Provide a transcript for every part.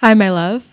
Hi, my love.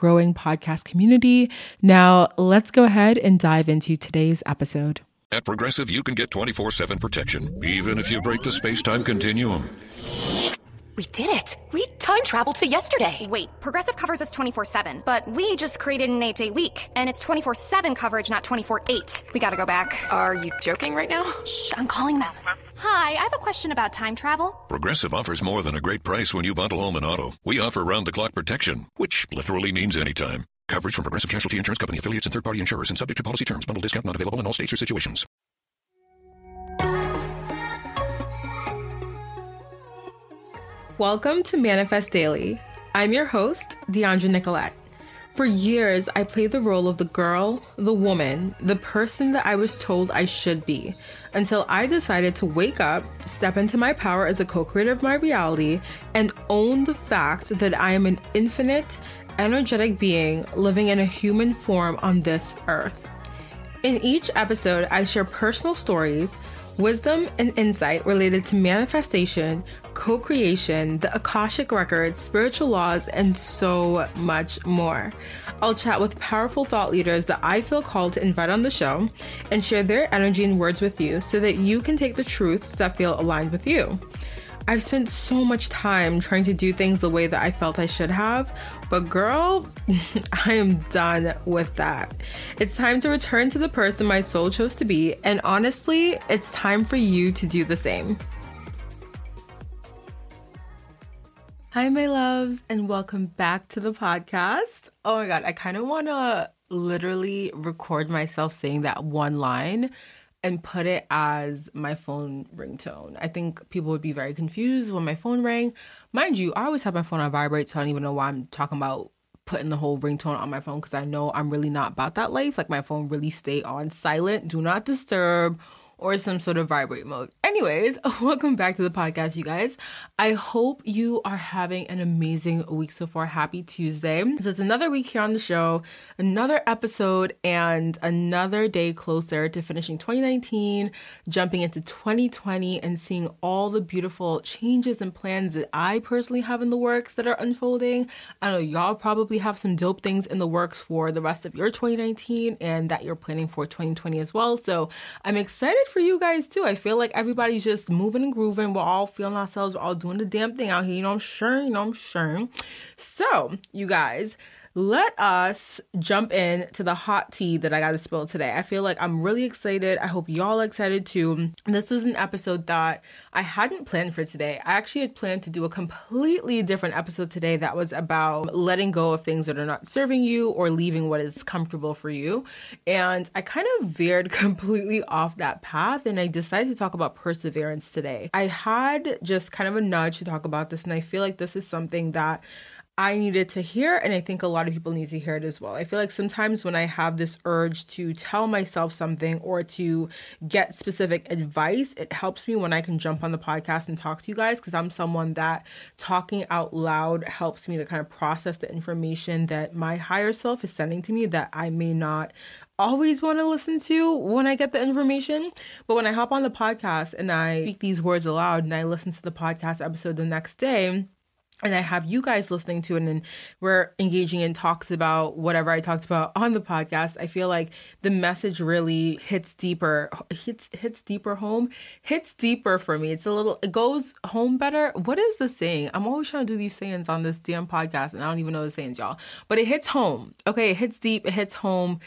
growing podcast community. Now, let's go ahead and dive into today's episode. At Progressive, you can get 24 7 protection, even if you break the space time continuum. We did it! We time traveled to yesterday! Wait, Progressive covers us 24 7, but we just created an eight day week, and it's 24 7 coverage, not 24 8. We gotta go back. Are you joking right now? Shh, I'm calling them. Hi, I have a question about time travel. Progressive offers more than a great price when you bundle home and auto. We offer round the clock protection, which literally means anytime. Coverage from Progressive Casualty Insurance Company affiliates and third party insurers and subject to policy terms. Bundle discount not available in all states or situations. Welcome to Manifest Daily. I'm your host, Deandra Nicolette. For years, I played the role of the girl, the woman, the person that I was told I should be, until I decided to wake up, step into my power as a co creator of my reality, and own the fact that I am an infinite, energetic being living in a human form on this earth. In each episode, I share personal stories wisdom and insight related to manifestation, co creation, the Akashic Records, spiritual laws, and so much more. I'll chat with powerful thought leaders that I feel called to invite on the show and share their energy and words with you so that you can take the truths that feel aligned with you. I've spent so much time trying to do things the way that I felt I should have, but girl, I am done with that. It's time to return to the person my soul chose to be, and honestly, it's time for you to do the same. Hi, my loves, and welcome back to the podcast. Oh my God, I kind of want to literally record myself saying that one line and put it as my phone ringtone. I think people would be very confused when my phone rang. Mind you, I always have my phone on vibrate, so I don't even know why I'm talking about putting the whole ringtone on my phone because I know I'm really not about that life. Like my phone really stay on silent, do not disturb or some sort of vibrate mode. Anyways, welcome back to the podcast, you guys. I hope you are having an amazing week so far. Happy Tuesday. So it's another week here on the show, another episode, and another day closer to finishing 2019, jumping into 2020, and seeing all the beautiful changes and plans that I personally have in the works that are unfolding. I know y'all probably have some dope things in the works for the rest of your 2019 and that you're planning for 2020 as well. So I'm excited for you guys too. I feel like everybody's just moving and grooving. We're all feeling ourselves. We're all doing the damn thing out here. You know, I'm sure. You know, I'm sure. So, you guys, let us jump in to the hot tea that I got to spill today. I feel like I'm really excited. I hope y'all excited too. This was an episode that I hadn't planned for today. I actually had planned to do a completely different episode today that was about letting go of things that are not serving you or leaving what is comfortable for you. And I kind of veered completely off that path and I decided to talk about perseverance today. I had just kind of a nudge to talk about this, and I feel like this is something that I needed to hear, and I think a lot of people need to hear it as well. I feel like sometimes when I have this urge to tell myself something or to get specific advice, it helps me when I can jump on the podcast and talk to you guys because I'm someone that talking out loud helps me to kind of process the information that my higher self is sending to me that I may not always want to listen to when I get the information. But when I hop on the podcast and I speak these words aloud and I listen to the podcast episode the next day, and I have you guys listening to it and we're engaging in talks about whatever I talked about on the podcast, I feel like the message really hits deeper, hits hits deeper home, hits deeper for me. It's a little it goes home better. What is the saying? I'm always trying to do these sayings on this damn podcast and I don't even know the sayings, y'all. But it hits home. Okay, it hits deep, it hits home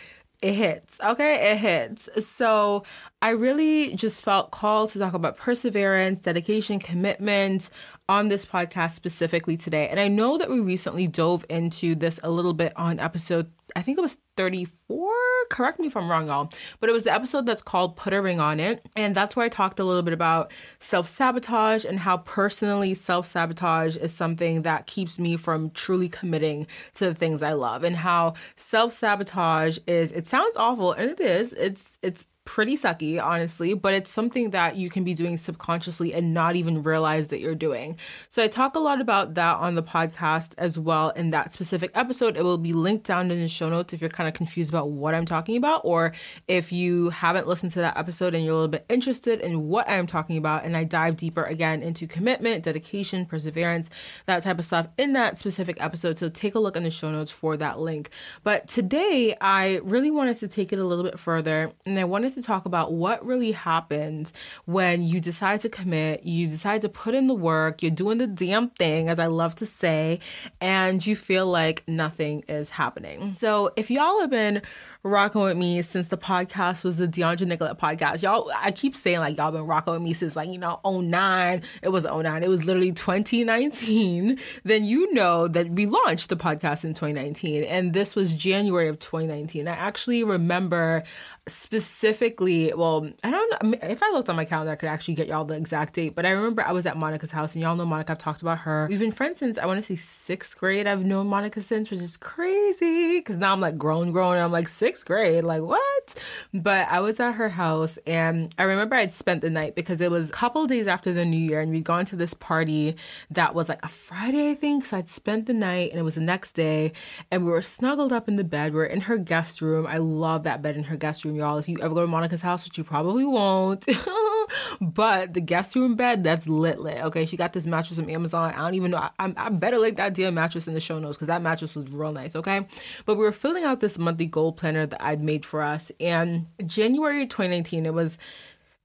it hits. Okay, it hits. So I really just felt called to talk about perseverance, dedication, commitment on this podcast specifically today. And I know that we recently dove into this a little bit on episode, I think it was 34, Correct me if I'm wrong, y'all. But it was the episode that's called Put a Ring on It. And that's where I talked a little bit about self sabotage and how personally self sabotage is something that keeps me from truly committing to the things I love and how self sabotage is, it sounds awful and it is. It's, it's pretty sucky, honestly, but it's something that you can be doing subconsciously and not even realize that you're doing. So I talk a lot about that on the podcast as well in that specific episode. It will be linked down in the show notes if you're kind of confused about what I'm talking about, or if you haven't listened to that episode and you're a little bit interested in what I'm talking about. And I dive deeper again into commitment, dedication, perseverance, that type of stuff in that specific episode. So take a look in the show notes for that link. But today, I really wanted to take it a little bit further and I wanted to talk about what really happens when you decide to commit, you decide to put in the work, you're doing the damn thing, as I love to say, and you feel like nothing is happening. Mm. So if y'all have been rocking with me since the podcast was the Deandra Nicolette podcast, y'all, I keep saying like y'all been rocking with me since like, you know, 09. It was 09. It was literally 2019. Then you know that we launched the podcast in 2019 and this was January of 2019. I actually remember specifically, well, I don't know if I looked on my calendar, I could actually get y'all the exact date. But I remember I was at Monica's house, and y'all know Monica. I've talked about her. We've been friends since I want to say sixth grade. I've known Monica since, which is crazy because now I'm like grown, grown. And I'm like sixth grade, like what? But I was at her house, and I remember I'd spent the night because it was a couple days after the New Year, and we'd gone to this party that was like a Friday, I think. So I'd spent the night, and it was the next day, and we were snuggled up in the bed. We are in her guest room. I love that bed in her guest room, y'all. If you ever go to Monica's house, which you probably won't. but the guest room bed, that's lit lit. Okay, she got this mattress from Amazon. I don't even know. I, I, I better link that damn mattress in the show notes because that mattress was real nice. Okay, but we were filling out this monthly goal planner that I'd made for us, and January 2019, it was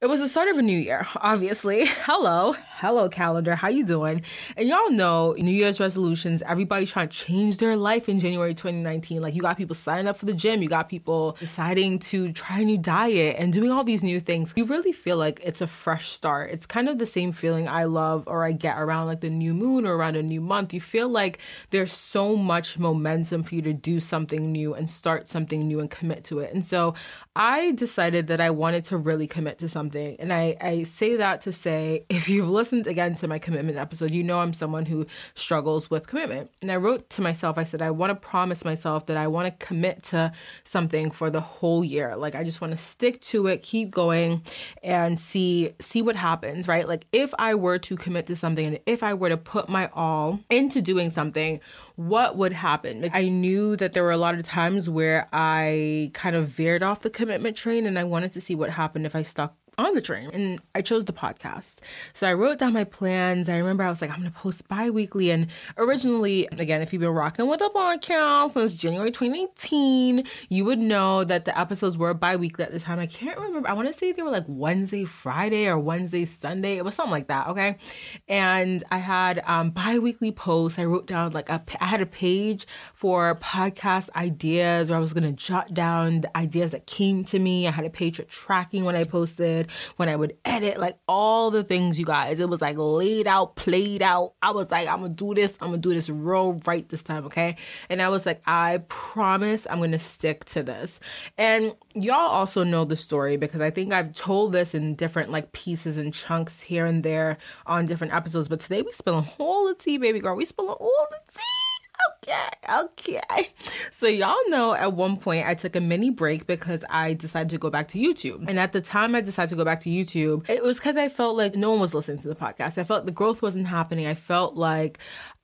it was the start of a new year, obviously. Hello, hello calendar, how you doing? And y'all know New Year's resolutions, everybody's trying to change their life in January 2019. Like you got people signing up for the gym, you got people deciding to try a new diet and doing all these new things. You really feel like it's a fresh start. It's kind of the same feeling I love or I get around like the new moon or around a new month. You feel like there's so much momentum for you to do something new and start something new and commit to it. And so I decided that I wanted to really commit to something something. And I, I say that to say, if you've listened again to my commitment episode, you know I'm someone who struggles with commitment. And I wrote to myself, I said, I want to promise myself that I want to commit to something for the whole year. Like I just want to stick to it, keep going and see see what happens, right? Like if I were to commit to something and if I were to put my all into doing something, what would happen? Like, I knew that there were a lot of times where I kind of veered off the commitment train and I wanted to see what happened if I stuck on the train and I chose the podcast. So I wrote down my plans. I remember I was like, I'm going to post bi weekly. And originally, again, if you've been rocking with the podcast since January 2018, you would know that the episodes were bi weekly at the time. I can't remember. I want to say they were like Wednesday, Friday, or Wednesday, Sunday. It was something like that. Okay. And I had um, bi weekly posts. I wrote down like a, I had a page for podcast ideas where I was going to jot down the ideas that came to me. I had a page for tracking when I posted when I would edit, like all the things, you guys. It was like laid out, played out. I was like, I'm gonna do this, I'm gonna do this real right this time, okay? And I was like, I promise I'm gonna stick to this. And y'all also know the story because I think I've told this in different like pieces and chunks here and there on different episodes. But today we spill all the tea, baby girl. We spill all the tea okay, okay. So, y'all know at one point I took a mini break because I decided to go back to YouTube. And at the time I decided to go back to YouTube, it was because I felt like no one was listening to the podcast. I felt the growth wasn't happening. I felt like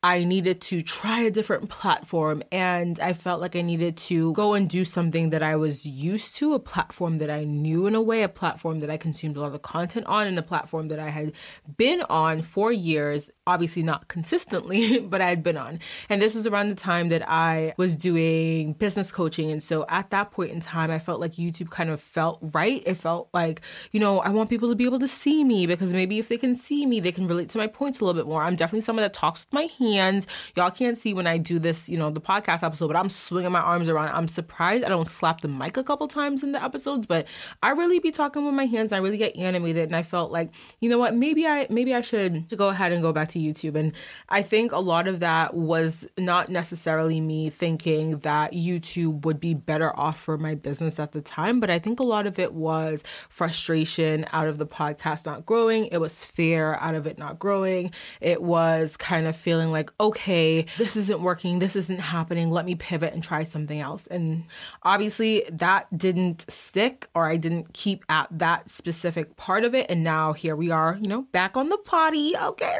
I needed to try a different platform and I felt like I needed to go and do something that I was used to, a platform that I knew in a way, a platform that I consumed a lot of content on, and a platform that I had been on for years, obviously not consistently, but I had been on. And this was around the time that I was doing business coaching. And so at that point in time, I felt like YouTube kind of felt right. It felt like, you know, I want people to be able to see me because maybe if they can see me, they can relate to my points a little bit more. I'm definitely someone that talks with my hands hands. Y'all can't see when I do this, you know, the podcast episode, but I'm swinging my arms around. I'm surprised I don't slap the mic a couple times in the episodes, but I really be talking with my hands. I really get animated, and I felt like, you know what, maybe I maybe I should go ahead and go back to YouTube. And I think a lot of that was not necessarily necessarily me thinking that YouTube would be better off for my business at the time, but I think a lot of it was frustration out of the podcast not growing. It was fear out of it not growing. It was kind of feeling like, okay, this isn't working. This isn't happening. Let me pivot and try something else. And obviously that didn't stick or I didn't keep at that specific part of it. And now here we are, you know, back on the potty. Okay.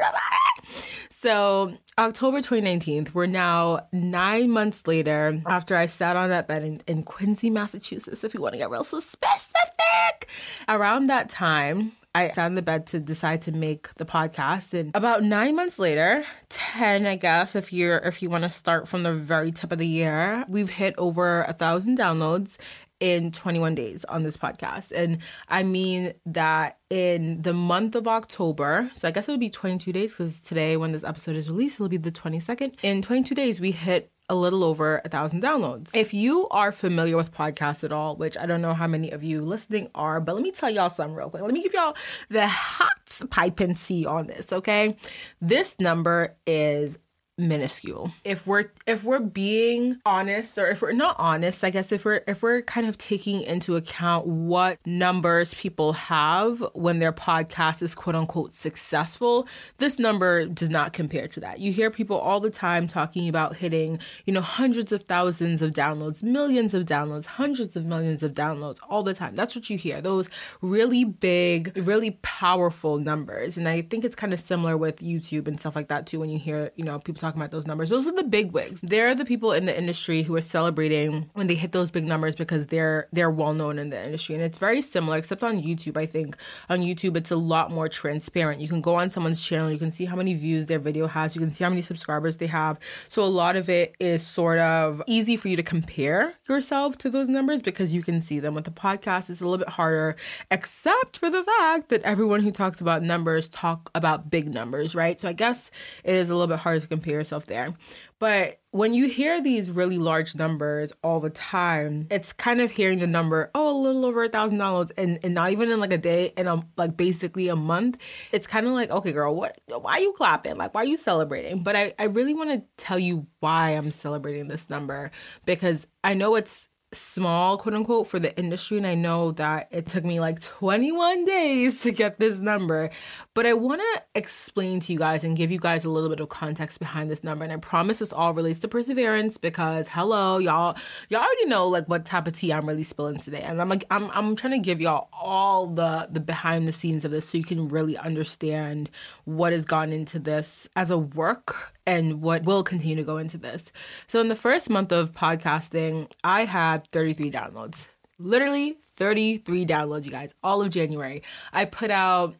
So October 2019, we're now nine months later after I sat on that bed in, in Quincy, Massachusetts, if you want to get real specific. Around that time, I sat on the bed to decide to make the podcast. And about nine months later, 10, I guess, if you're if you want to start from the very tip of the year, we've hit over a thousand downloads in 21 days on this podcast. And I mean that in the month of October, so I guess it would be 22 days because today, when this episode is released, it'll be the 22nd. In 22 days, we hit a little over a thousand downloads. If you are familiar with podcasts at all, which I don't know how many of you listening are, but let me tell y'all something real quick. Let me give y'all the hot pipe and tea on this, okay? This number is minuscule. If we're if we're being honest or if we're not honest, I guess if we're if we're kind of taking into account what numbers people have when their podcast is quote unquote successful, this number does not compare to that. You hear people all the time talking about hitting, you know, hundreds of thousands of downloads, millions of downloads, hundreds of millions of downloads all the time. That's what you hear. Those really big, really powerful numbers. And I think it's kind of similar with YouTube and stuff like that too when you hear, you know, people talking about those numbers. Those are the big wigs. They're the people in the industry who are celebrating when they hit those big numbers because they're they're well known in the industry. And it's very similar, except on YouTube. I think on YouTube it's a lot more transparent. You can go on someone's channel, you can see how many views their video has, you can see how many subscribers they have. So a lot of it is sort of easy for you to compare yourself to those numbers because you can see them. With the podcast, it's a little bit harder, except for the fact that everyone who talks about numbers talk about big numbers, right? So I guess it is a little bit harder to compare yourself there. But when you hear these really large numbers all the time, it's kind of hearing the number, oh, a little over a thousand dollars, and and not even in like a day, and a, like basically a month. It's kind of like, okay, girl, what? Why are you clapping? Like, why are you celebrating? But I I really want to tell you why I'm celebrating this number because I know it's small, quote unquote, for the industry. And I know that it took me like 21 days to get this number. But I want to explain to you guys and give you guys a little bit of context behind this number. And I promise this all relates to perseverance because hello, y'all, y'all already know like what type of tea I'm really spilling today. And I'm like, I'm, I'm trying to give y'all all the, the behind the scenes of this so you can really understand what has gone into this as a work and what will continue to go into this. So, in the first month of podcasting, I had 33 downloads. Literally 33 downloads, you guys, all of January. I put out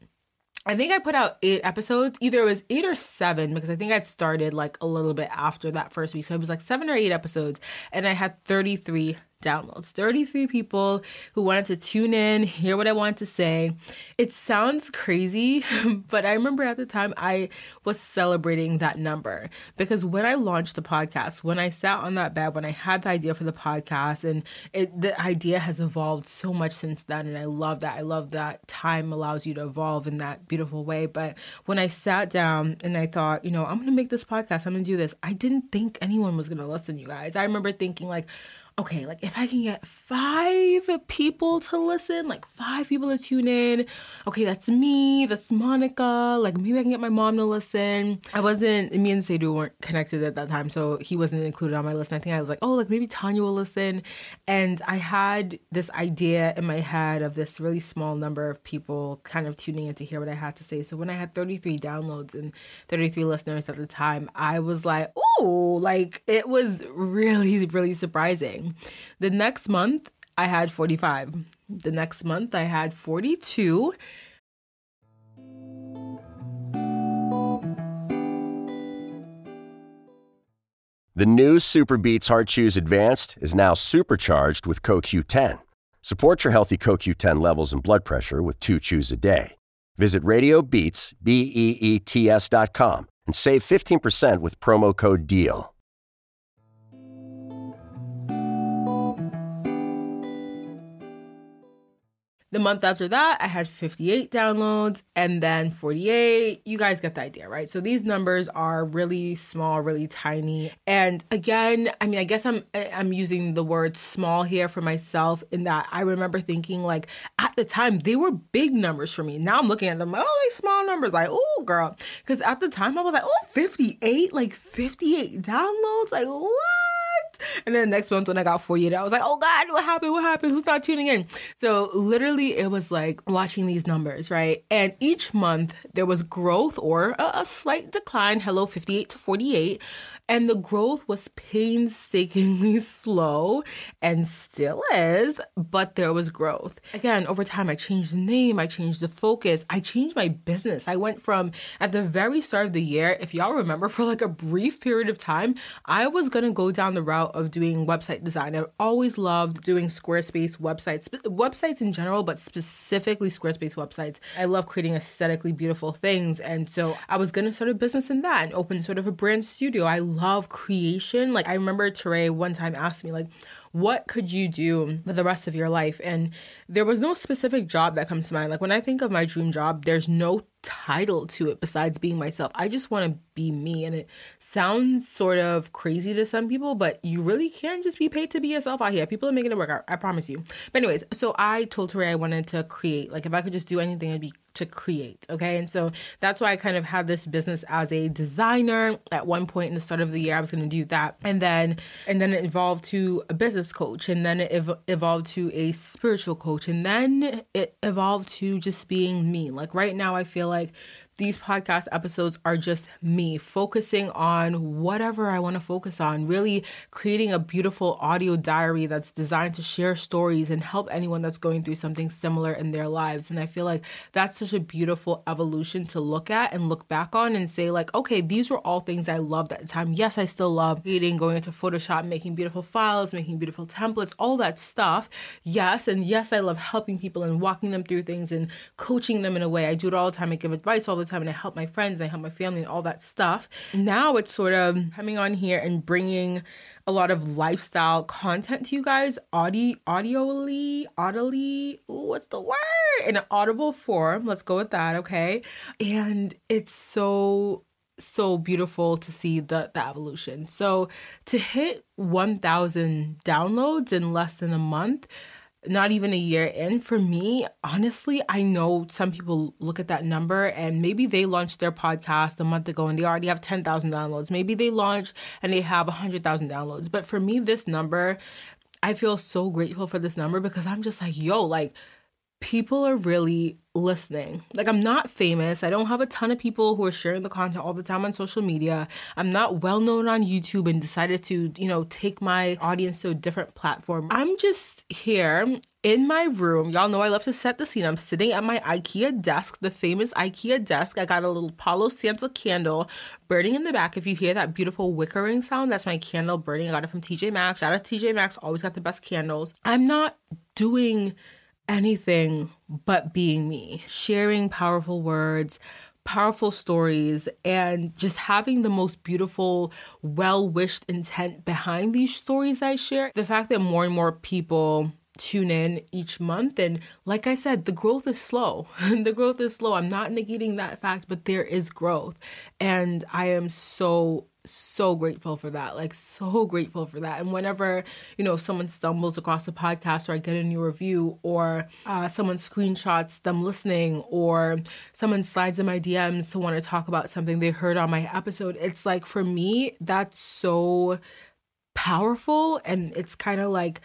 I think I put out eight episodes. Either it was eight or seven because I think I'd started like a little bit after that first week. So it was like seven or eight episodes, and I had 33 downloads. 33 people who wanted to tune in, hear what I wanted to say. It sounds crazy, but I remember at the time I was celebrating that number because when I launched the podcast, when I sat on that bed, when I had the idea for the podcast, and it, the idea has evolved so much since then. And I love that. I love that time allows you to evolve in that beautiful way. But when I sat down and I thought, you know, I'm going to make this podcast, I'm going to do this, I didn't think anyone was going to listen, you guys. I remember thinking, like, okay, like if I can get five people to listen, like five people to tune in, okay, that's me, that's Monica, like maybe I can get my mom to listen. I wasn't, me and Sadu weren't connected at that time, so he wasn't included on my list. And I think I was like, oh, like maybe Tanya will listen. And I had this idea in my head of this really small number of people kind of tuning in to hear what I had to say. So when I had 33 downloads and 33 listeners at the time, I was like, ooh, like it was really, really surprising. The next month, I had 45. The next month, I had 42. The new SuperBeets Heart Chews Advanced is now supercharged with CoQ10. Support your healthy CoQ10 levels and blood pressure with two chews a day. Visit RadioBeets, B-E-E-T-S dot com and save 15% with promo code DEAL. The month after that, I had 58 downloads and then 48. You guys get the idea, right? So these numbers are really small, really tiny. And again, I mean, I guess I'm I'm using the word small here for myself in that I remember thinking like at the time they were big numbers for me. Now I'm looking at them, oh, like small numbers, like, oh girl. Cause at the time I was like, oh, 58, like 58 downloads, like what? And then next month when I got 48, I was like, oh God, what happened? What happened? Who's not tuning in? So literally it was like watching these numbers, right? And each month there was growth or a, a slight decline. Hello, 58 to 48. And the growth was painstakingly slow and still is, but there was growth. Again, over time, I changed the name, I changed the focus, I changed my business. I went from at the very start of the year, if y'all remember, for like a brief period of time, I was gonna go down the route of doing website design. I've always loved doing Squarespace websites, websites in general, but specifically Squarespace websites. I love creating aesthetically beautiful things. And so I was gonna start a business in that and open sort of a brand studio. I love creation. Like I remember Teray one time asked me, like, what could you do for the rest of your life? And there was no specific job that comes to mind. Like when I think of my dream job, there's no title to it besides being myself. I just want to be me. And it sounds sort of crazy to some people, but you really can just be paid to be yourself out here. People are making it work. I, I promise you. But anyways, so I told Teray I wanted to create. Like if I could just do anything, it'd be to create. Okay. And so that's why I kind of had this business as a designer. At one point in the start of the year, I was going to do that. And then, and then it evolved to a business coach. And then it ev- evolved to a spiritual coach. And then it evolved to just being me. Like right now, I feel like these podcast episodes are just me focusing on whatever I want to focus on, really creating a beautiful audio diary that's designed to share stories and help anyone that's going through something similar in their lives. And I feel like that's such a beautiful evolution to look at and look back on and say, like, okay, these were all things I loved at the time. Yes, I still love creating, going into Photoshop, making beautiful files, making beautiful templates, all that stuff. Yes. And yes, I love helping people and walking them through things and coaching them in a way. I do it all the time. I give advice all the time and I help my friends and I help my family and all that stuff. Now it's sort of coming on here and bringing a lot of lifestyle content to you guys, audio, audioly, audibly. Ooh, what's the word? In an audible form. Let's go with that, okay? And it's so so beautiful to see the the evolution. So to hit 1000 downloads in less than a month, not even a year in, for me, honestly, I know some people look at that number and maybe they launched their podcast a month ago and they already have 10,000 downloads. Maybe they launched and they have 100,000 downloads. But for me, this number, I feel so grateful for this number because I'm just like, yo, like, people are really listening. Like, I'm not famous. I don't have a ton of people who are sharing the content all the time on social media. I'm not well known on YouTube and decided to, you know, take my audience to a different platform. I'm just here in my room. Y'all know I love to set the scene. I'm sitting at my IKEA desk, the famous IKEA desk. I got a little Palo Santo candle burning in the back. If you hear that beautiful wickering sound, that's my candle burning. I got it from TJ Maxx. Shout out TJ Maxx, always got the best candles. I'm not doing anything but being me, sharing powerful words, powerful stories, and just having the most beautiful, well wished intent behind these stories I share. The fact that more and more people tune in each month and like i said the growth is slow. The growth is slow. I'm not negating that fact but there is growth. And i am so so grateful for that. Like, so grateful for that. And whenever, you know, someone stumbles across a podcast or I get a new review or uh, someone screenshots them listening or someone slides in my DMs to want to talk about something they heard on my episode, it's like, for me, that's so powerful. And it's kind of like,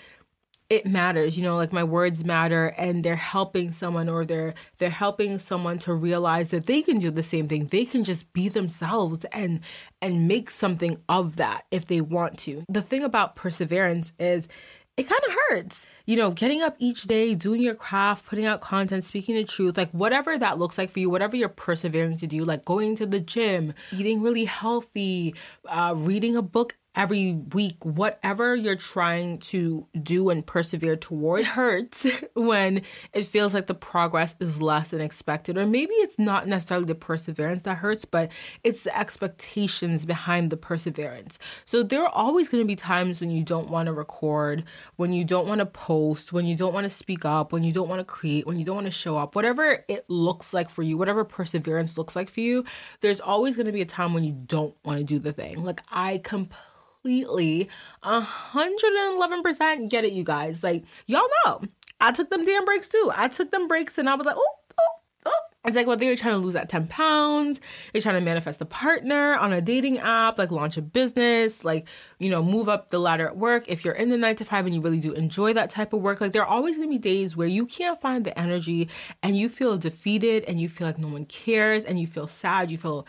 it matters you know like my words matter and they're helping someone or they're they're helping someone to realize that they can do the same thing they can just be themselves and and make something of that if they want to the thing about perseverance is it kind of hurts. You know, getting up each day, doing your craft, putting out content, speaking the truth, like whatever that looks like for you, whatever you're persevering to do, like going to the gym, eating really healthy, uh, reading a book every week, whatever you're trying to do and persevere toward hurts when it feels like the progress is less than expected. Or maybe it's not necessarily the perseverance that hurts, but it's the expectations behind the perseverance. So there are always going to be times when you don't want to record, when you don't want to post, when you don't want to speak up, when you don't want to create, when you don't want to show up, whatever it looks like for you, whatever perseverance looks like for you, there's always going to be a time when you don't want to do the thing. Like I completely completely 111% get it, you guys. Like, y'all know, I took them damn breaks too. I took them breaks and I was like, oh, oh, oh. It's like, well, they were trying to lose that 10 pounds. They're trying to manifest a partner on a dating app, like launch a business, like, you know, move up the ladder at work. If you're in the nine to five and you really do enjoy that type of work, like, there are always gonna be days where you can't find the energy and you feel defeated and you feel like no one cares and you feel sad, you feel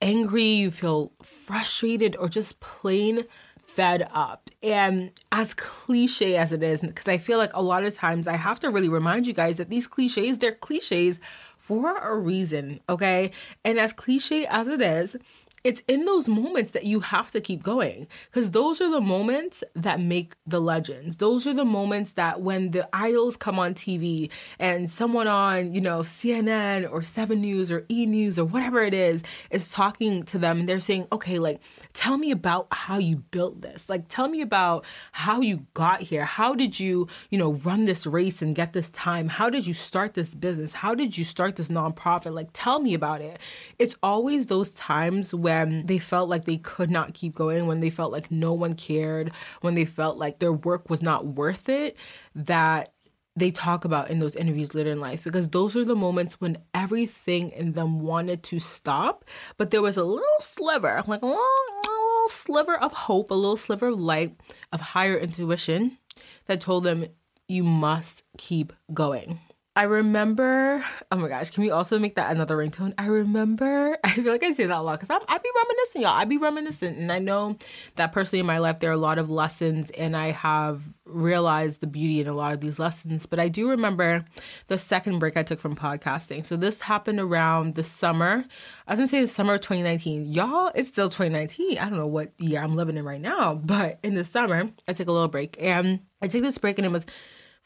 angry, you feel frustrated, or just plain fed up. And as cliche as it is, because I feel like a lot of times I have to really remind you guys that these cliches, they're cliches for a reason, okay? And as cliche as it is, it's in those moments that you have to keep going because those are the moments that make the legends. Those are the moments that when the idols come on TV and someone on, you know, CNN or 7 News or E News or whatever it is is talking to them and they're saying, "Okay, like tell me about how you built this. Like tell me about how you got here. How did you, you know, run this race and get this time? How did you start this business? How did you start this nonprofit? Like tell me about it." It's always those times when when they felt like they could not keep going, when they felt like no one cared, when they felt like their work was not worth it, that they talk about in those interviews later in life because those are the moments when everything in them wanted to stop, but there was a little sliver, like a little, a little sliver of hope, a little sliver of light, of higher intuition that told them, you must keep going. I remember, oh my gosh, can we also make that another ringtone? I remember, I feel like I say that a lot because I be reminiscing, y'all. I be reminiscing. And I know that personally in my life, there are a lot of lessons, and I have realized the beauty in a lot of these lessons. But I do remember the second break I took from podcasting. So this happened around the summer. I was gonna say the summer of 2019. Y'all, it's still 2019. I don't know what year I'm living in right now, but in the summer, I took a little break and I took this break and it was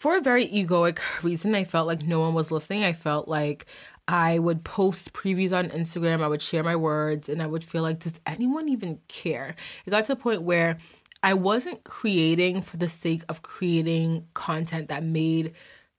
for a very egoic reason. I felt like no one was listening. I felt like I would post previews on Instagram, I would share my words, and I would feel like, does anyone even care? It got to a point where I wasn't creating for the sake of creating content that made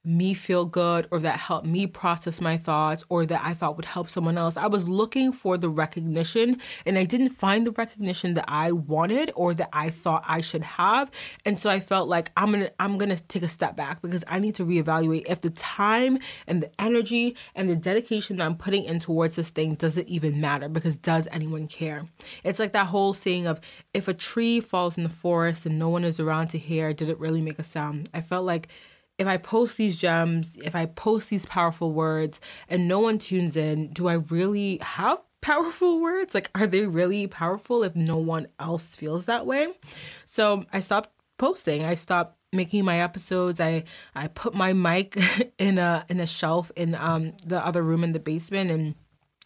me feel good or that helped me process my thoughts or that I thought would help someone else. I was looking for the recognition and I didn't find the recognition that I wanted or that I thought I should have. And so I felt like I'm going to I'm going to take a step back because I need to reevaluate if the time and the energy and the dedication that I'm putting in towards this thing does it even matter because does anyone care? It's like that whole saying of if a tree falls in the forest and no one is around to hear, did it really make a sound? I felt like if I post these gems, if I post these powerful words and no one tunes in, do I really have powerful words? Like, are they really powerful if no one else feels that way? So I stopped posting. I stopped making my episodes. I I put my mic in a in a shelf in um the other room in the basement and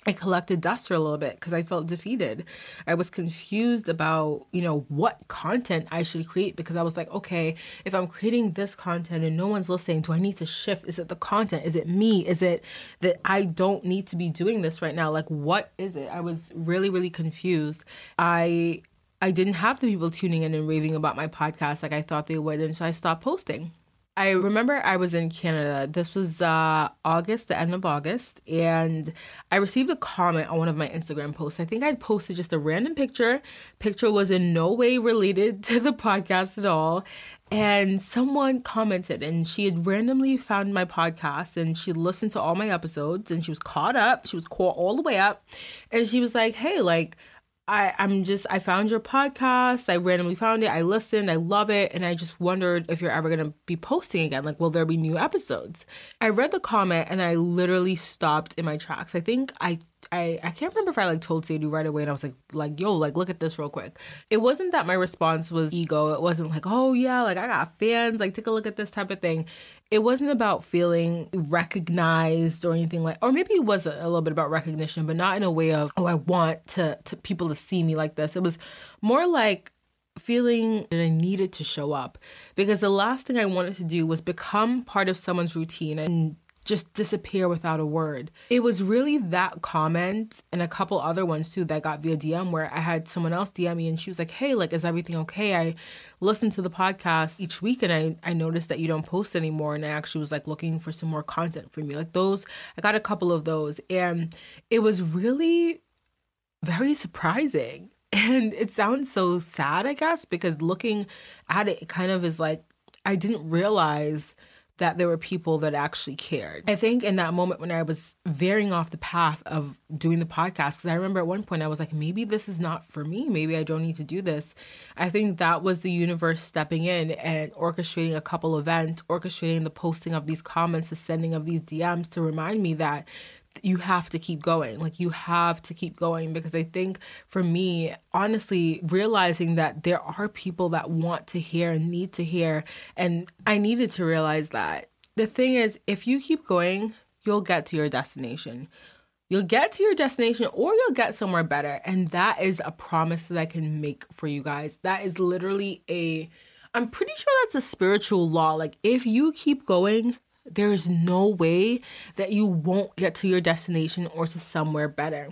I collected dust for a little bit because I felt defeated. I was confused about, you know, what content I should create because I was like, okay, if I'm creating this content and no one's listening, do I need to shift? Is it the content? Is it me? Is it that I don't need to be doing this right now? Like, what is it? I was really, really confused. I I didn't have the people tuning in and raving about my podcast like I thought they would, and so I stopped posting. I remember I was in Canada. This was uh, August, the end of August, and I received a comment on one of my Instagram posts. I think I'd posted just a random picture. Picture was in no way related to the podcast at all. And someone commented, and she had randomly found my podcast and she listened to all my episodes and she was caught up. She was caught all the way up. And she was like, hey, like, I, I'm just, I found your podcast. I randomly found it. I listened. I love it. And I just wondered if you're ever going to be posting again. Like, will there be new episodes? I read the comment and I literally stopped in my tracks. I think I I, I can't remember if I like told Sadie right away and I was like like yo like look at this real quick. It wasn't that my response was ego. It wasn't like oh yeah like I got fans like take a look at this type of thing. It wasn't about feeling recognized or anything like or maybe it was a, a little bit about recognition but not in a way of oh I want to to people to see me like this. It was more like feeling that I needed to show up because the last thing I wanted to do was become part of someone's routine and just disappear without a word. It was really that comment and a couple other ones too that got via DM where I had someone else DM me and she was like, Hey, like, is everything okay? I listened to the podcast each week and I, I noticed that you don't post anymore. And I actually was like looking for some more content from you. Like, those, I got a couple of those. And it was really very surprising. And it sounds so sad, I guess, because looking at it, it kind of is like, I didn't realize that there were people that actually cared. I think in that moment when I was veering off the path of doing the podcast, because I remember at one point I was like, maybe this is not for me. Maybe I don't need to do this. I think that was the universe stepping in and orchestrating a couple events, orchestrating the posting of these comments, the sending of these DMs to remind me that you have to keep going. Like you have to keep going because I think for me, honestly, realizing that there are people that want to hear and need to hear, and I needed to realize that. The thing is, if you keep going, you'll get to your destination. You'll get to your destination or you'll get somewhere better. And that is a promise that I can make for you guys. That is literally a, I'm pretty sure that's a spiritual law. Like, if you keep going, there is no way that you won't get to your destination or to somewhere better.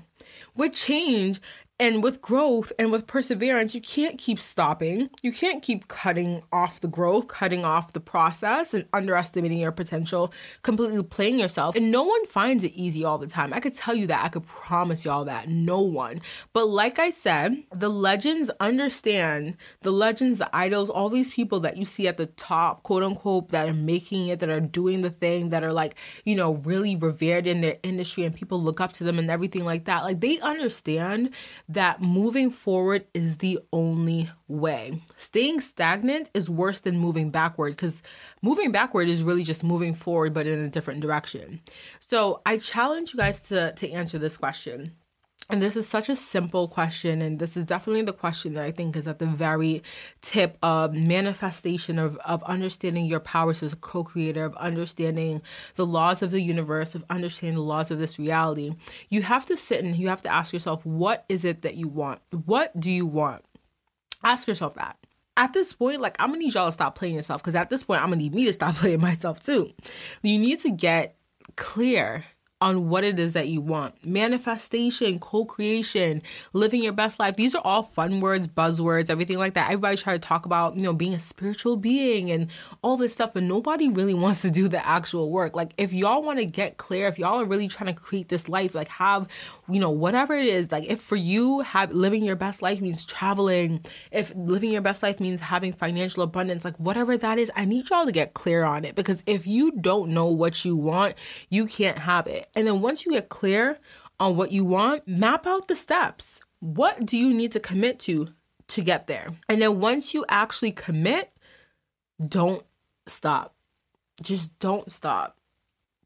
With change, and with growth and with perseverance, you can't keep stopping. You can't keep cutting off the growth, cutting off the process, and underestimating your potential, completely playing yourself. And no one finds it easy all the time. I could tell you that. I could promise y'all that. No one. But like I said, the legends understand the legends, the idols, all these people that you see at the top, quote unquote, that are making it, that are doing the thing, that are like, you know, really revered in their industry and people look up to them and everything like that. Like they understand that moving forward is the only way. Staying stagnant is worse than moving backward because moving backward is really just moving forward but in a different direction. So I challenge you guys to, to answer this question. And this is such a simple question, and this is definitely the question that I think is at the very tip of manifestation of, of understanding your powers as a co creator, of understanding the laws of the universe, of understanding the laws of this reality. You have to sit and you have to ask yourself, what is it that you want? What do you want? Ask yourself that at this point, like I'm gonna need y'all to stop playing yourself because at this point, I'm gonna need me to stop playing myself too. You need to get clear on what it is that you want. Manifestation, co creation, living your best life. These are all fun words, buzzwords, everything like that. Everybody try to talk about, you know, being a spiritual being and all this stuff, but nobody really wants to do the actual work. Like, if y'all want to get clear, if y'all are really trying to create this life, like, have, you know, whatever it is, like, if for you, have living your best life means traveling, if living your best life means having financial abundance, like, whatever that is, I need y'all to get clear on it because if you don't know what you want, you can't have it. And then once you get clear on what you want, map out the steps. What do you need to commit to to get there? And then once you actually commit, don't stop. Just don't stop.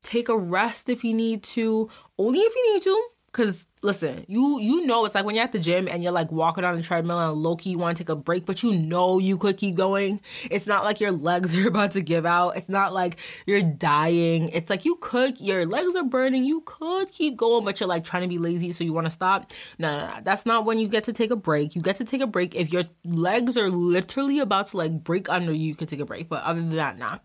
Take a rest if you need to, only if you need to, because listen, you you know it's like when you're at the gym and you're like walking on the treadmill and low key you want to take a break, but you know you could keep going. It's not like your legs are about to give out. It's not like you're dying. It's like you could your legs are burning. You could keep going, but you're like trying to be lazy, so you want to stop. No, no, no, that's not when you get to take a break. You get to take a break if your legs are literally about to like break under you. You could take a break, but other than that, nah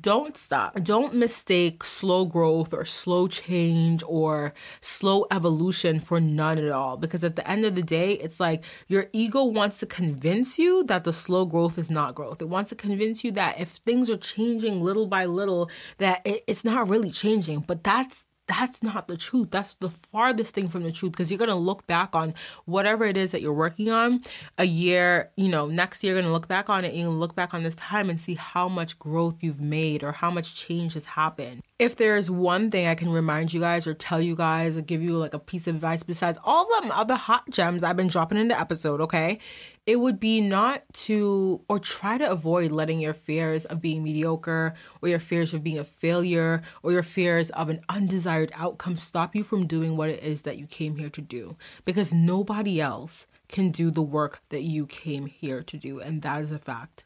don't stop. Don't mistake slow growth or slow change or slow evolution for none at all. Because at the end of the day, it's like your ego wants to convince you that the slow growth is not growth. It wants to convince you that if things are changing little by little, that it's not really changing. But that's that's not the truth. That's the farthest thing from the truth because you're going to look back on whatever it is that you're working on a year, you know, next year, you're going to look back on it and you look back on this time and see how much growth you've made or how much change has happened. If there's one thing I can remind you guys or tell you guys or give you like a piece of advice besides all the other hot gems I've been dropping in the episode, okay? it would be not to or try to avoid letting your fears of being mediocre or your fears of being a failure or your fears of an undesired outcome stop you from doing what it is that you came here to do because nobody else can do the work that you came here to do and that is a fact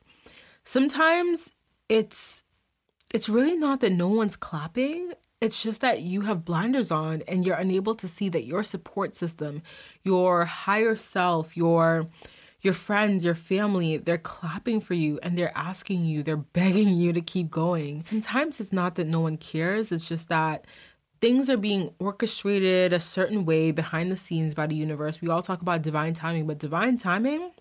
sometimes it's it's really not that no one's clapping it's just that you have blinders on and you're unable to see that your support system your higher self your your friends, your family, they're clapping for you and they're asking you, they're begging you to keep going. Sometimes it's not that no one cares, it's just that things are being orchestrated a certain way behind the scenes by the universe. We all talk about divine timing, but divine timing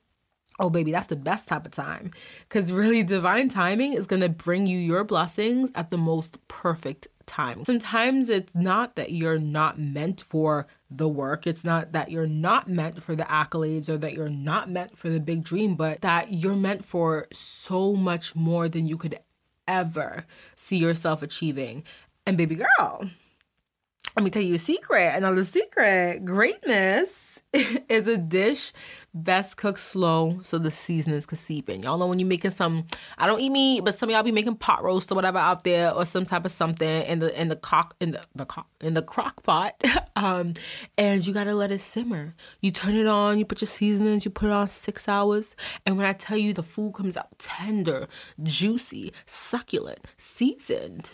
Oh, baby, that's the best type of time. Because really, divine timing is going to bring you your blessings at the most perfect time. Sometimes it's not that you're not meant for the work, it's not that you're not meant for the accolades or that you're not meant for the big dream, but that you're meant for so much more than you could ever see yourself achieving. And, baby girl, let me tell you a secret. Another secret greatness is a dish best cooked slow so the seasonings can seep in. Y'all know when you're making some, I don't eat meat, but some of y'all be making pot roast or whatever out there or some type of something in the in the cock in the, the cock in the crock pot. um, and you gotta let it simmer. You turn it on, you put your seasonings, you put it on six hours. And when I tell you the food comes out tender, juicy, succulent, seasoned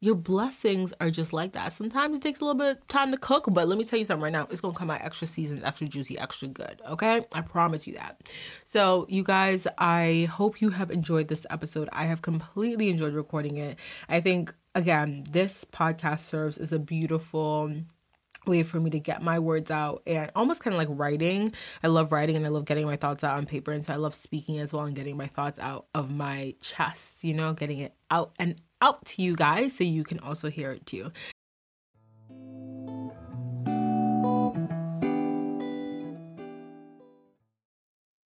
your blessings are just like that. Sometimes it takes a little bit of time to cook, but let me tell you something right now. It's gonna come out extra seasoned, extra juicy, extra good. Okay, I promise you that. So, you guys, I hope you have enjoyed this episode. I have completely enjoyed recording it. I think again, this podcast serves as a beautiful way for me to get my words out and almost kind of like writing. I love writing and I love getting my thoughts out on paper. And so I love speaking as well and getting my thoughts out of my chest, you know, getting it out and out to you guys so you can also hear it too.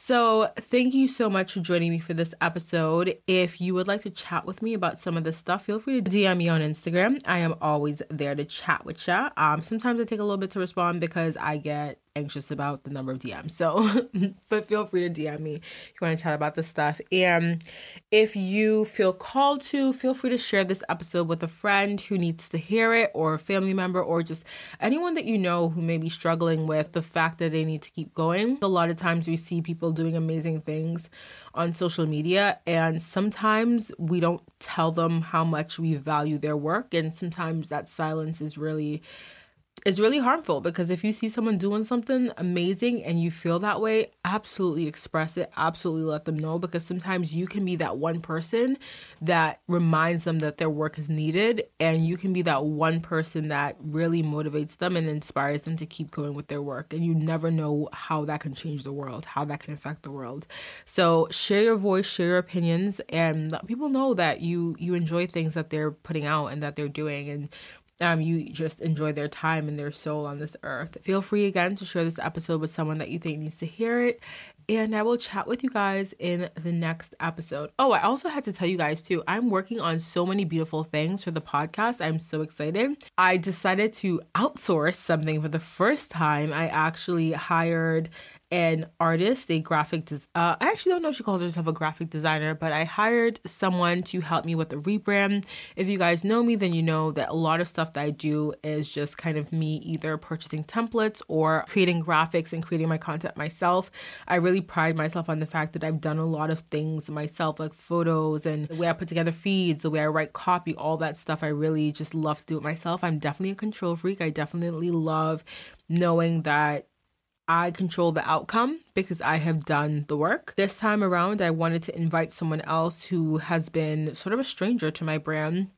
So, thank you so much for joining me for this episode. If you would like to chat with me about some of this stuff, feel free to DM me on Instagram. I am always there to chat with you. Um, sometimes I take a little bit to respond because I get anxious about the number of DMs. So, but feel free to DM me if you want to chat about this stuff. And if you feel called to, feel free to share this episode with a friend who needs to hear it, or a family member, or just anyone that you know who may be struggling with the fact that they need to keep going. A lot of times we see people doing amazing things on social media, and sometimes we don't tell them how much we value their work, and sometimes that silence is really is really harmful because if you see someone doing something amazing and you feel that way, absolutely express it, absolutely let them know because sometimes you can be that one person that reminds them that their work is needed and you can be that one person that really motivates them and inspires them to keep going with their work and you never know how that can change the world, how that can affect the world. So, share your voice, share your opinions and let people know that you you enjoy things that they're putting out and that they're doing and um, you just enjoy their time and their soul on this earth. Feel free again to share this episode with someone that you think needs to hear it. And I will chat with you guys in the next episode. Oh, I also had to tell you guys too, I'm working on so many beautiful things for the podcast. I'm so excited. I decided to outsource something for the first time. I actually hired an artist, a graphic uh, I actually don't know if she calls herself a graphic designer, but I hired someone to help me with the rebrand. If you guys know me, then you know that a lot of stuff that I do is just kind of me either purchasing templates or creating graphics and creating my content myself. I really pride myself on the fact that I've done a lot of things myself, like photos and the way I put together feeds, the way I write copy, all that stuff. I really just love to do it myself. I'm definitely a control freak. I definitely love knowing that I control the outcome because I have done the work. This time around, I wanted to invite someone else who has been sort of a stranger to my brand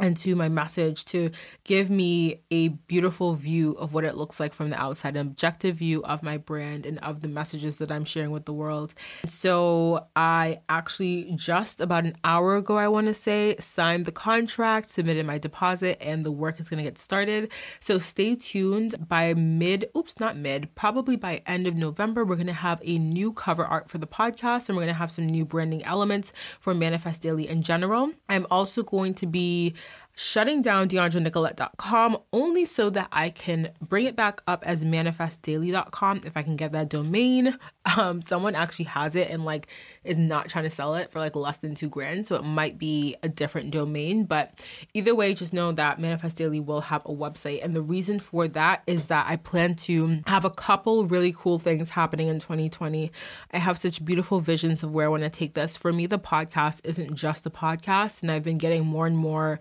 and to my message to give me a beautiful view of what it looks like from the outside, an objective view of my brand and of the messages that I'm sharing with the world. So I actually just about an hour ago, I want to say, signed the contract, submitted my deposit, and the work is going to get started. So stay tuned. By mid, oops, not mid, probably by end of November, we're going to have a new cover art for the podcast and we're going to have some new branding elements for Manifest Daily in general. I'm also going to be shutting down DeandraNicolette.com only so that I can bring it back up as manifestdaily.com if I can get that domain. Um, someone actually has it and like is not trying to sell it for like less than two grand. So it might be a different domain. But either way, just know that Manifest Daily will have a website. And the reason for that is that I plan to have a couple really cool things happening in 2020. I have such beautiful visions of where I want to take this. For me, the podcast isn't just a podcast, and I've been getting more and more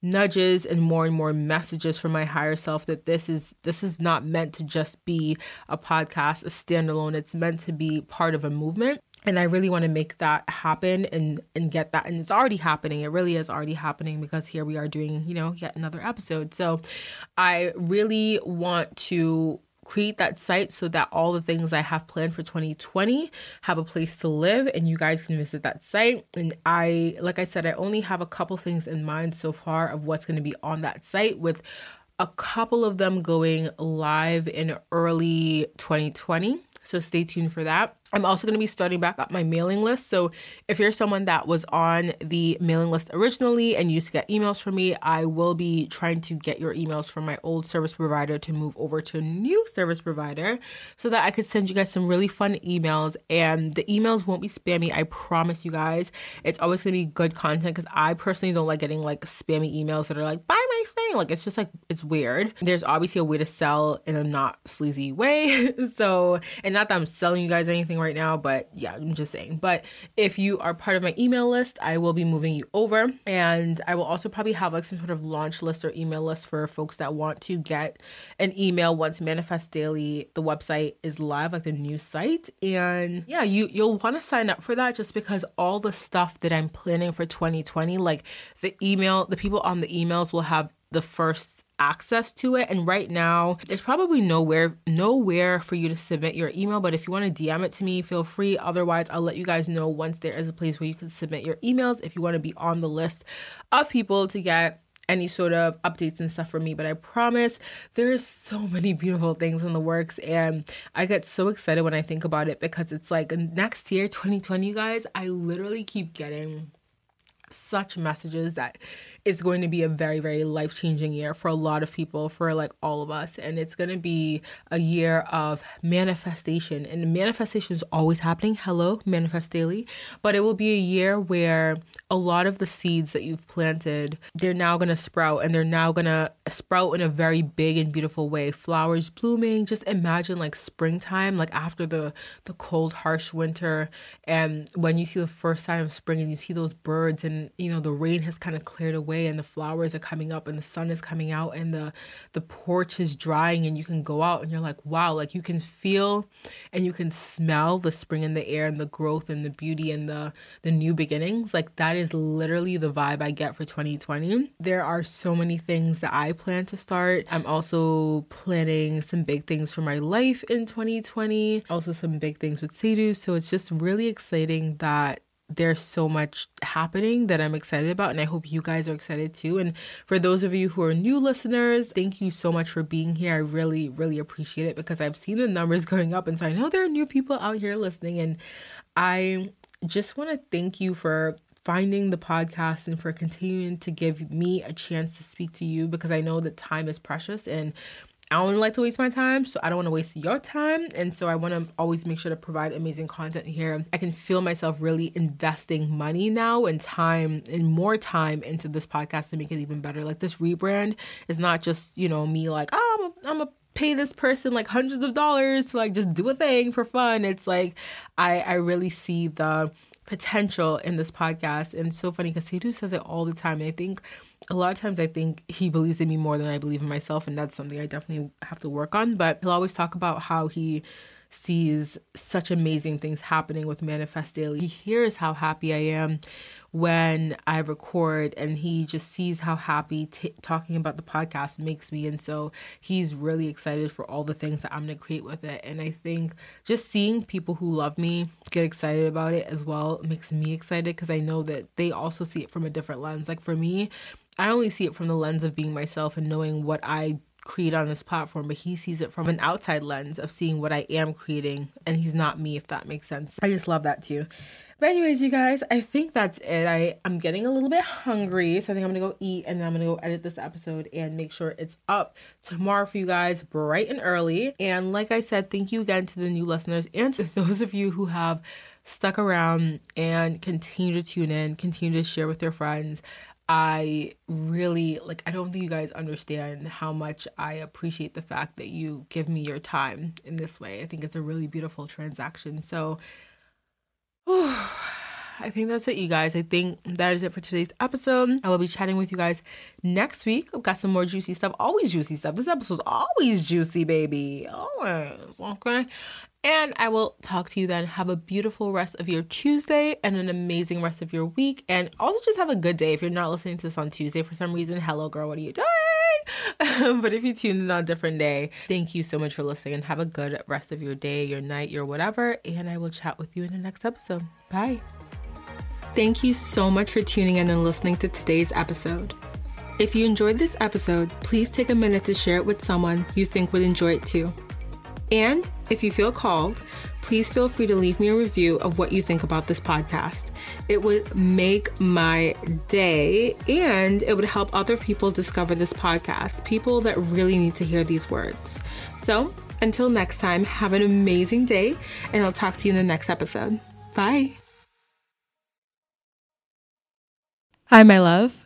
nudges and more and more messages from my higher self that this is this is not meant to just be a podcast a standalone. It's meant to be part of a movement. And I really want to make that happen and and get that and it's already happening. It really is already happening because here we are doing you know yet another episode. So I really want to create that site so that all the things I have planned for 2020 have a place to live and you guys can visit that site. And I, like I said, I only have a couple things in mind so far of what's going to be on that site with a couple of them going live in early 2020. So stay tuned for that. I'm also going to be starting back up my mailing list. So if you're someone that was on the mailing list originally and used to get emails from me, I will be trying to get your emails from my old service provider to move over to a new service provider so that I could send you guys some really fun emails. And the emails won't be spammy. I promise you guys. It's always going to be good content because I personally don't like getting like spammy emails that are like, buy my thing. Like it's just like, it's weird. There's obviously a way to sell in a not sleazy way. so, and not that I'm selling you guys anything right now, but yeah, I'm just saying. But if you are part of my email list, I will be moving you over. And I will also probably have like some sort of launch list or email list for folks that want to get an email once Manifest Daily, the website is live, like the new site. And yeah, you you'll want to sign up for that just because all the stuff that I'm planning for 2020, like the email, the people on the emails will have the first access to it. And right now there's probably nowhere nowhere for you to submit your email. But if you want to dm it to me feel free. Otherwise i'll let you guys know once there is a place where you can submit your emails if you want to be on the list of people to get any sort of updates and stuff from me, but I promise there's so many beautiful things in the works. And I get so excited when I think about it because it's like next year 2020 guys, I literally keep getting such messages that it's going to be a very very life changing year for a lot of people for like all of us. And it's going to be a year of manifestation. And manifestation is always happening. Hello manifest daily. But it will be a year where a lot of the seeds that you've planted they're now going to sprout. And they're now going to sprout in a very big and beautiful way. Flowers blooming. Just imagine like springtime like after the the cold harsh winter. And when you see the first sign of spring and you see those birds and you know the rain has kind of cleared away away and the flowers are coming up and the sun is coming out and the the porch is drying and you can go out and you're like wow like you can feel and you can smell the spring in the air and the growth and the beauty and the the new beginnings. Like that is literally the vibe I get for 2020 there are so many things that I plan to start. I'm also planning some big things for my life in 2020 also some big things with Sadhu so it's just really exciting that there's so much happening that I'm excited about, and I hope you guys are excited too. And for those of you who are new listeners, thank you so much for being here. I really, really appreciate it because I've seen the numbers going up, and so I know there are new people out here listening, and I just want to thank you for finding the podcast and for continuing to give me a chance to speak to you because I know that time is precious and I don't like to waste my time, so I don't want to waste your time. And so I want to always make sure to provide amazing content here. I can feel myself really investing money now and time and more time into this podcast to make it even better. Like this rebrand is not just, you know, me like, oh, I'm a, pay this person like hundreds of dollars to like just do a thing for fun. It's like I I really see the potential in this podcast. And so funny because Sadhu says it all the time. And I think a lot of times I think he believes in me more than I believe in myself, and that's something I definitely have to work on. But he'll always talk about how he sees such amazing things happening with Manifest Daily. He hears how happy I am when I record, and he just sees how happy t- talking about the podcast makes me. And so he's really excited for all the things that I'm going to create with it. And I think just seeing people who love me get excited about it as well makes me excited because I know that they also see it from a different lens. Like for me, I only see it from the lens of being myself and knowing what I create on this platform, but he sees it from an outside lens of seeing what I am creating, and he's not me, if that makes sense. I just love that too. But anyways, you guys, I think that's it. I I'm getting a little bit hungry, so I think I'm gonna go eat, and then I'm gonna go edit this episode and make sure it's up tomorrow for you guys, bright and early. And like I said, thank you again to the new listeners and to those of you who have stuck around and continue to tune in, continue to share with your friends. I really like I don't think you guys understand how much I appreciate the fact that you give me your time in this way. I think it's a really beautiful transaction. So I think that's it, you guys. I think that is it for today's episode. I will be chatting with you guys next week. I've got some more juicy stuff, always juicy stuff. This episode's always juicy, baby. Always. Okay. And I will talk to you then. Have a beautiful rest of your Tuesday and an amazing rest of your week. And also just have a good day. If you're not listening to this on Tuesday for some reason, hello, girl, what are you doing? but if you tuned in on a different day, thank you so much for listening and have a good rest of your day, your night, your whatever. And I will chat with you in the next episode. Bye. Thank you so much for tuning in and listening to today's episode. If you enjoyed this episode, please take a minute to share it with someone you think would enjoy it too. And if you feel called, please feel free to leave me a review of what you think about this podcast. It would make my day and it would help other people discover this podcast, people that really need to hear these words. So, until next time, have an amazing day, and I'll talk to you in the next episode. Bye. Hi, my love.